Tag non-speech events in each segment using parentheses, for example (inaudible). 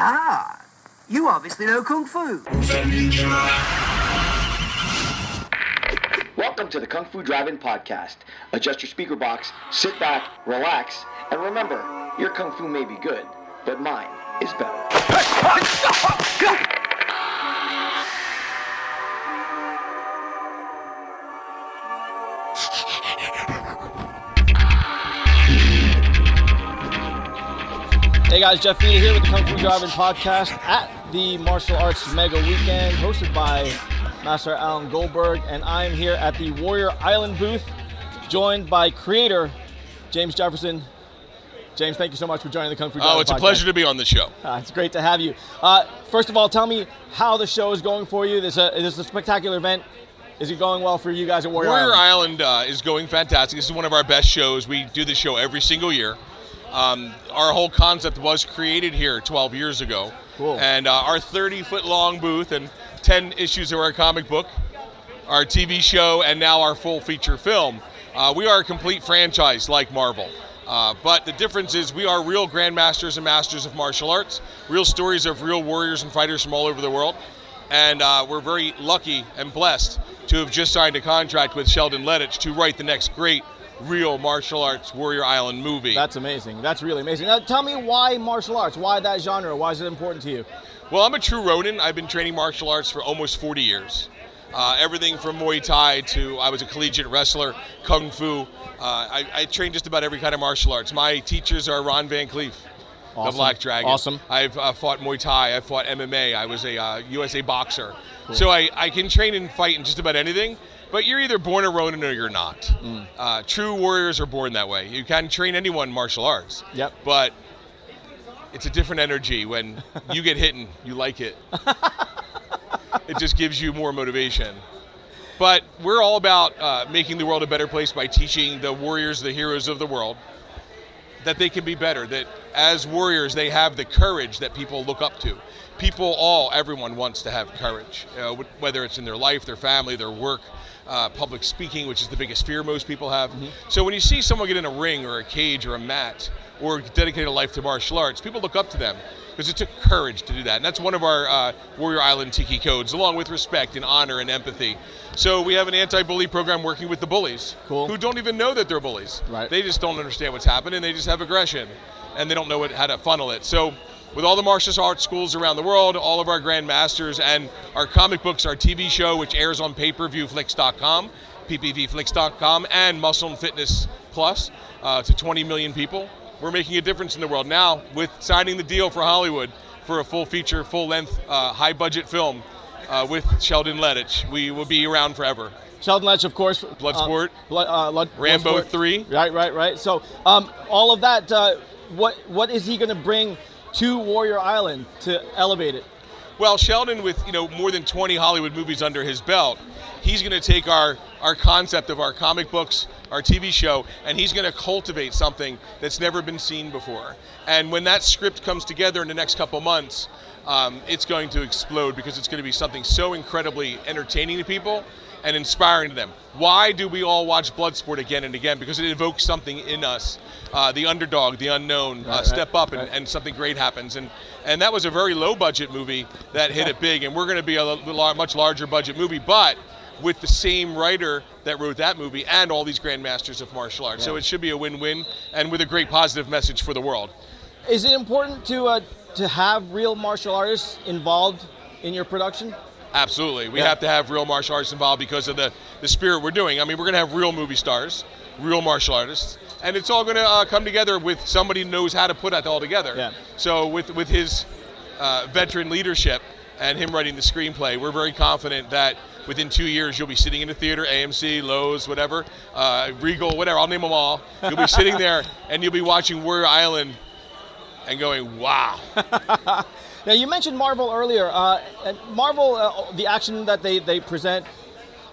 Ah, you obviously know Kung Fu. Welcome to the Kung Fu Drive-In Podcast. Adjust your speaker box, sit back, relax, and remember, your Kung Fu may be good, but mine is better. (laughs) Hey guys, Jeff Feeder here with the Kung Fu Drive-In Podcast at the Martial Arts Mega Weekend, hosted by Master Alan Goldberg, and I am here at the Warrior Island booth, joined by creator James Jefferson. James, thank you so much for joining the Kung Fu Drive-In Oh, it's a pleasure to be on the show. Uh, it's great to have you. Uh, first of all, tell me how the show is going for you. This, uh, this is a spectacular event. Is it going well for you guys at Warrior, Island? Warrior Island? Island uh, is going fantastic. This is one of our best shows. We do this show every single year. Um, our whole concept was created here 12 years ago. Cool. And uh, our 30 foot long booth and 10 issues of our comic book, our TV show, and now our full feature film. Uh, we are a complete franchise like Marvel. Uh, but the difference is we are real grandmasters and masters of martial arts, real stories of real warriors and fighters from all over the world. And uh, we're very lucky and blessed to have just signed a contract with Sheldon Lettich to write the next great real martial arts Warrior Island movie. That's amazing. That's really amazing. Now, tell me why martial arts? Why that genre? Why is it important to you? Well, I'm a true Ronin. I've been training martial arts for almost 40 years. Uh, everything from Muay Thai to I was a collegiate wrestler, Kung Fu. Uh, I, I train just about every kind of martial arts. My teachers are Ron Van Clief, the Black Dragon. Awesome. I've uh, fought Muay Thai. I've fought MMA. I was a uh, USA boxer. So I, I can train and fight in just about anything. But you're either born a Ronin or you're not. Mm. Uh, true warriors are born that way. You can train anyone martial arts. Yep. But it's a different energy when (laughs) you get hit and you like it. (laughs) it just gives you more motivation. But we're all about uh, making the world a better place by teaching the warriors, the heroes of the world, that they can be better. That as warriors, they have the courage that people look up to. People, all, everyone wants to have courage, wh- whether it's in their life, their family, their work, uh, public speaking, which is the biggest fear most people have. So when you see someone get in a ring or a cage or a mat or dedicate a life to martial arts, people look up to them because it took courage to do that. And that's one of our uh, Warrior Island Tiki codes, along with respect and honor and empathy. So we have an anti-bully program working with the bullies, Cool. who don't even know that they're bullies. Right. They just don't understand what's happening. They just have aggression, and they don't know what, how to funnel it. So with all the martial arts schools around the world, all of our grandmasters, and our comic books, our TV show, which airs on pay-per-viewflix.com, ppvflix.com, and Muscle and Fitness Plus uh, to 20 million people. We're making a difference in the world now with signing the deal for Hollywood for a full feature, full length, uh, high budget film uh, with Sheldon Lettich. We will be around forever. Sheldon Lettich, of course. Bloodsport. Uh, blood, uh, blood, Rambo Bloodsport. 3. Right, right, right. So, um, all of that, uh, what what is he going to bring to Warrior Island to elevate it? Well, Sheldon, with you know more than 20 Hollywood movies under his belt, he's going to take our our concept of our comic books, our TV show, and he's going to cultivate something that's never been seen before. And when that script comes together in the next couple months, um, it's going to explode because it's going to be something so incredibly entertaining to people and inspiring to them. Why do we all watch Bloodsport again and again? Because it evokes something in us, uh, the underdog, the unknown, uh, right, step up and, right. and something great happens. And and that was a very low budget movie that hit it big. And we're going to be a l- much larger budget movie, but with the same writer that wrote that movie and all these grandmasters of martial arts. So it should be a win-win and with a great positive message for the world. Is it important to uh, to have real martial artists involved in your production? Absolutely. We Yeah. have to have real martial arts involved because of the, the spirit we're doing. I mean, we're going to have real movie stars, real martial artists, and it's all going to uh, come together with somebody who knows how to put that all together. Yeah. So, with, with his uh, veteran leadership and him writing the screenplay, we're very confident that within two years you'll be sitting in a theater, AMC, Lowe's, whatever, uh, Regal, whatever, I'll name them all. You'll be sitting there and you'll be watching Warrior Island and going, wow. (laughs) Now you mentioned Marvel earlier. Uh, Marvel, uh, the action that they, they present,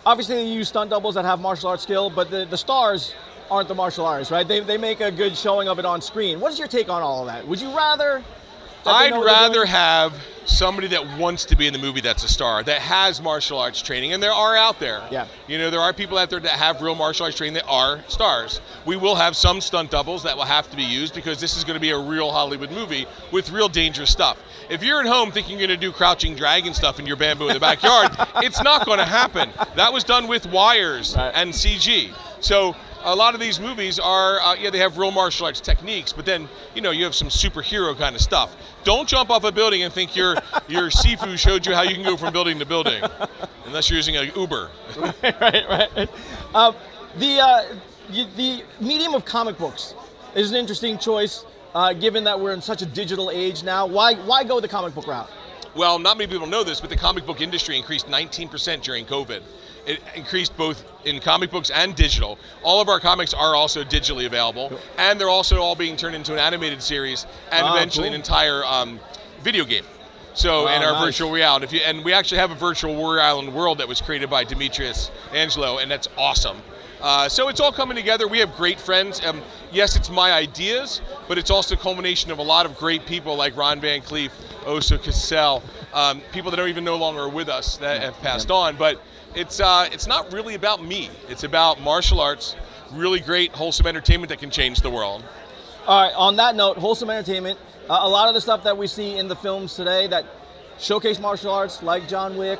obviously they use stunt doubles that have martial arts skill, but the, the stars aren't the martial artists, right? They, they make a good showing of it on screen. What is your take on all of that? Would you rather? I'd know what they're rather have somebody that wants to be in the movie that's a star, that has martial arts training, and there are out there. Yeah. You know, there are people out there that have real martial arts training that are stars. We will have some stunt doubles that will have to be used because this is going to be a real Hollywood movie with real dangerous stuff. If you're at home thinking you're going to do crouching dragon stuff in your bamboo in the backyard, (laughs) it's not going to happen. That was done with wires Right. and CG. So a lot of these movies are, uh, yeah, they have real martial arts techniques, but then you know you have some superhero kind of stuff. Don't jump off a building and think your (laughs) your Sifu showed you how you can go from building to building, unless you're using an Uber. (laughs) right, right. Um, the uh, the medium of comic books is an interesting choice, uh, given that we're in such a digital age now. Why why go the comic book route? Well, not many people know this, but the comic book industry increased 19% during COVID. It increased both in comic books and digital. All of our comics are also digitally available, and they're also all being turned into an animated series and Ah, eventually cool. an entire um, video game. So, Wow, in our nice. virtual reality, if you, and we actually have a virtual Warrior Island world that was created by Demetrius Angelo, and that's awesome. Uh, so it's all coming together. We have great friends. Um, yes, it's my ideas, but it's also a culmination of a lot of great people like Ron Van Clief, Osa Cassell, um, people that are even no longer with us that have passed on. But it's uh, it's not really about me. It's about martial arts, really great, wholesome entertainment that can change the world. All right. On that note, wholesome entertainment. Uh, a lot of the stuff that we see in the films today that showcase martial arts, like John Wick,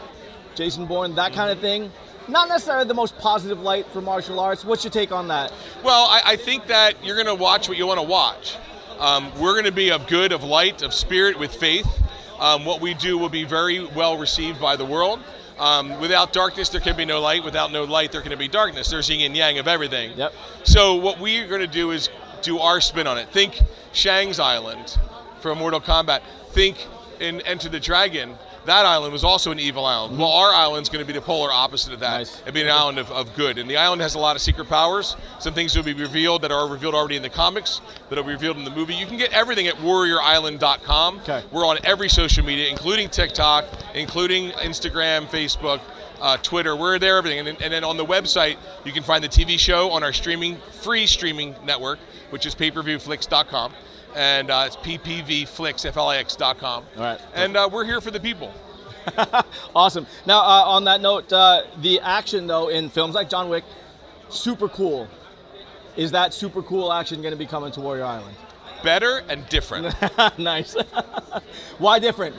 Jason Bourne, that kind of thing. Not necessarily the most positive light for martial arts. What's your take on that? Well, I, I think that you're going to watch what you want to watch. Um, we're going to be of good, of light, of spirit, with faith. Um, what we do will be very well received by the world. Um, without darkness, there can be no light. Without no light, there can be darkness. There's yin and yang of everything. Yep. So what we're going to do is do our spin on it. Think Shang's Island from Mortal Kombat. Think in Enter the Dragon. That island was also an evil island. Well, our island's going to be the polar opposite of that. Nice. It'd be an island of, of good. And the island has a lot of secret powers. Some things will be revealed that are revealed already in the comics, that are revealed in the movie. You can get everything at warriorisland.com. Okay. We're on every social media, including TikTok, including Instagram, Facebook, uh, Twitter. We're there, everything. And, and then on the website, you can find the TV show on our streaming, free streaming network, which is payperviewflix.com. And uh, it's ppvflix, F-L-I-X.com. All right. And uh, we're here for the people. (laughs) Awesome. Now, uh, on that note, uh, the action though in films like John Wick, super cool. Is that super cool action going to be coming to Warrior Island? Better and different. (laughs) nice. (laughs) Why different?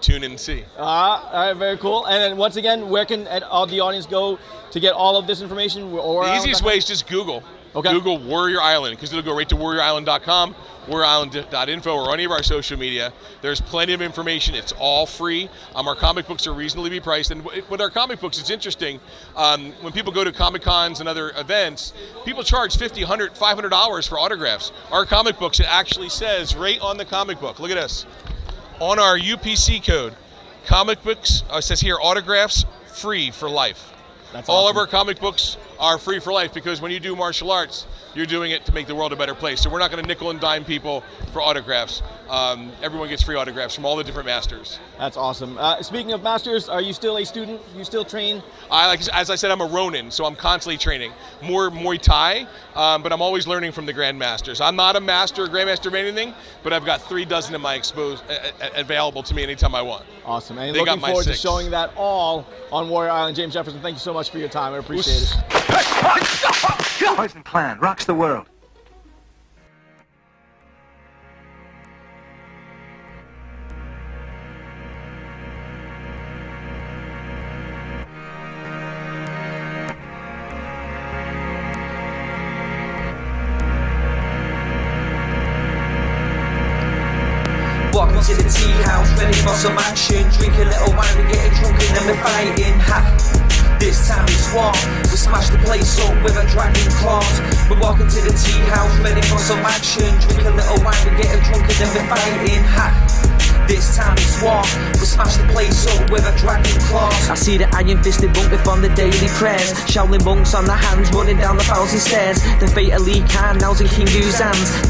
Tune in and see. Uh, all right, very cool. And then once again, where can all the audience go to get all of this information? Or The easiest way is just Google. Okay. Google Warrior Island because it'll go right to warriorisland.com, warriorisland.info, or any of our social media. There's plenty of information. It's all free. Um, our comic books are reasonably priced. And w- with our comic books, it's interesting. Um, when people go to Comic Cons and other events, people charge $50, $100, $500 for autographs. Our comic books, it actually says right on the comic book, look at this. On our UPC code, comic books, uh, it says here, autographs free for life. That's All awesome. of our comic books are free for life because when you do martial arts, you're doing it to make the world a better place. So we're not going to nickel and dime people for autographs. Um, everyone gets free autographs from all the different masters. That's awesome. Uh, speaking of masters, are you still a student? You still train? I like as I said, I'm a Ronin, so I'm constantly training. More Muay Thai, um, but I'm always learning from the grandmasters. I'm not a master or grandmaster of anything, but I've got three dozen of my exposed uh, available to me anytime I want. Awesome. And They looking forward to showing that all on Warrior Island. James Jefferson, thank you so much for your time. I appreciate it. Poison Clan rocks the world. Walking to the tea house, ready for some action. Drink a little wine, we getting drunk and then we're fighting. Ha! This time it's war. We smash the place up with a dragon claws. We're walking to the tea house, ready for some action. Drink a little wine, we getting drunk and then we're fighting. Ha! This time it's war. We smash the place up with a dragon claws. I see the iron fisted monk perform the daily prayers. Shaolin monks on their hands running down the thousand stairs. The fate of Lee Khan now's in King.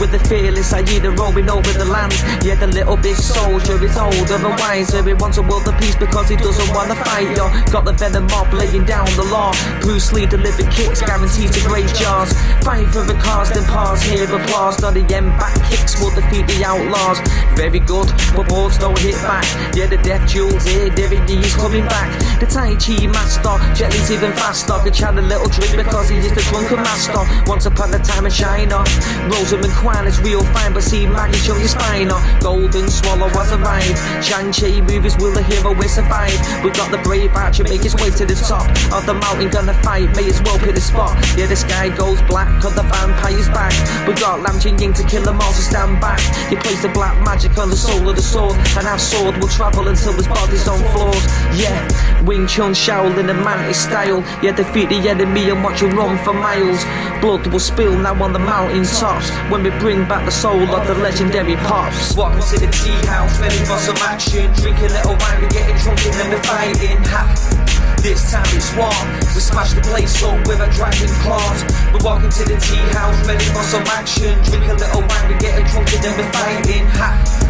With the fearless Aida roaming over the land. Yeah, the little big soldier is older wiser. He wants a world of peace because he doesn't want to fight. Yo, got the venom mob laying down the law. Bruce Lee delivered kicks guaranteed to graze jaws. Fight for the cause, then pause. Hear applause. Not the end back kicks will defeat the outlaws. Very good, but balls don't hit back. Yeah, the death jewels here, David Lee's coming back. The Tai Chi master, Jet Li's even faster. Could chat a little drink because he is the drunken master. Once upon a time in China, Rosamund Kwan is real fine, but see Maggie Cheung is finer. Golden Swallow was a arrived. Shang-Chi movies will the hero will survive. We got the brave archer make his way to the top of the mountain, gonna fight. May as well pick the spot. Yeah, the sky goes black, cause the vampire's back. We got Lam Ching Ying to kill them all, so stand back. You place the black magic on the soul of the sword, and our sword will travel until his body's on floors. Yeah, Wing Chun Shaolin and Mantis style. Yeah, defeat the enemy and watch him run for miles. Blood will spill now on the mountain tops when we bring back the soul of the legendary pops. Welcome to the tea house, ready for some action. Drink a little wine, we getting drunk and then we're fighting. Ha. This time it's war. We smash the place up with our dragon claws. We're walking to the tea house, ready for some action. Drink a little wine, we getting drunk and then we're fighting. Ha.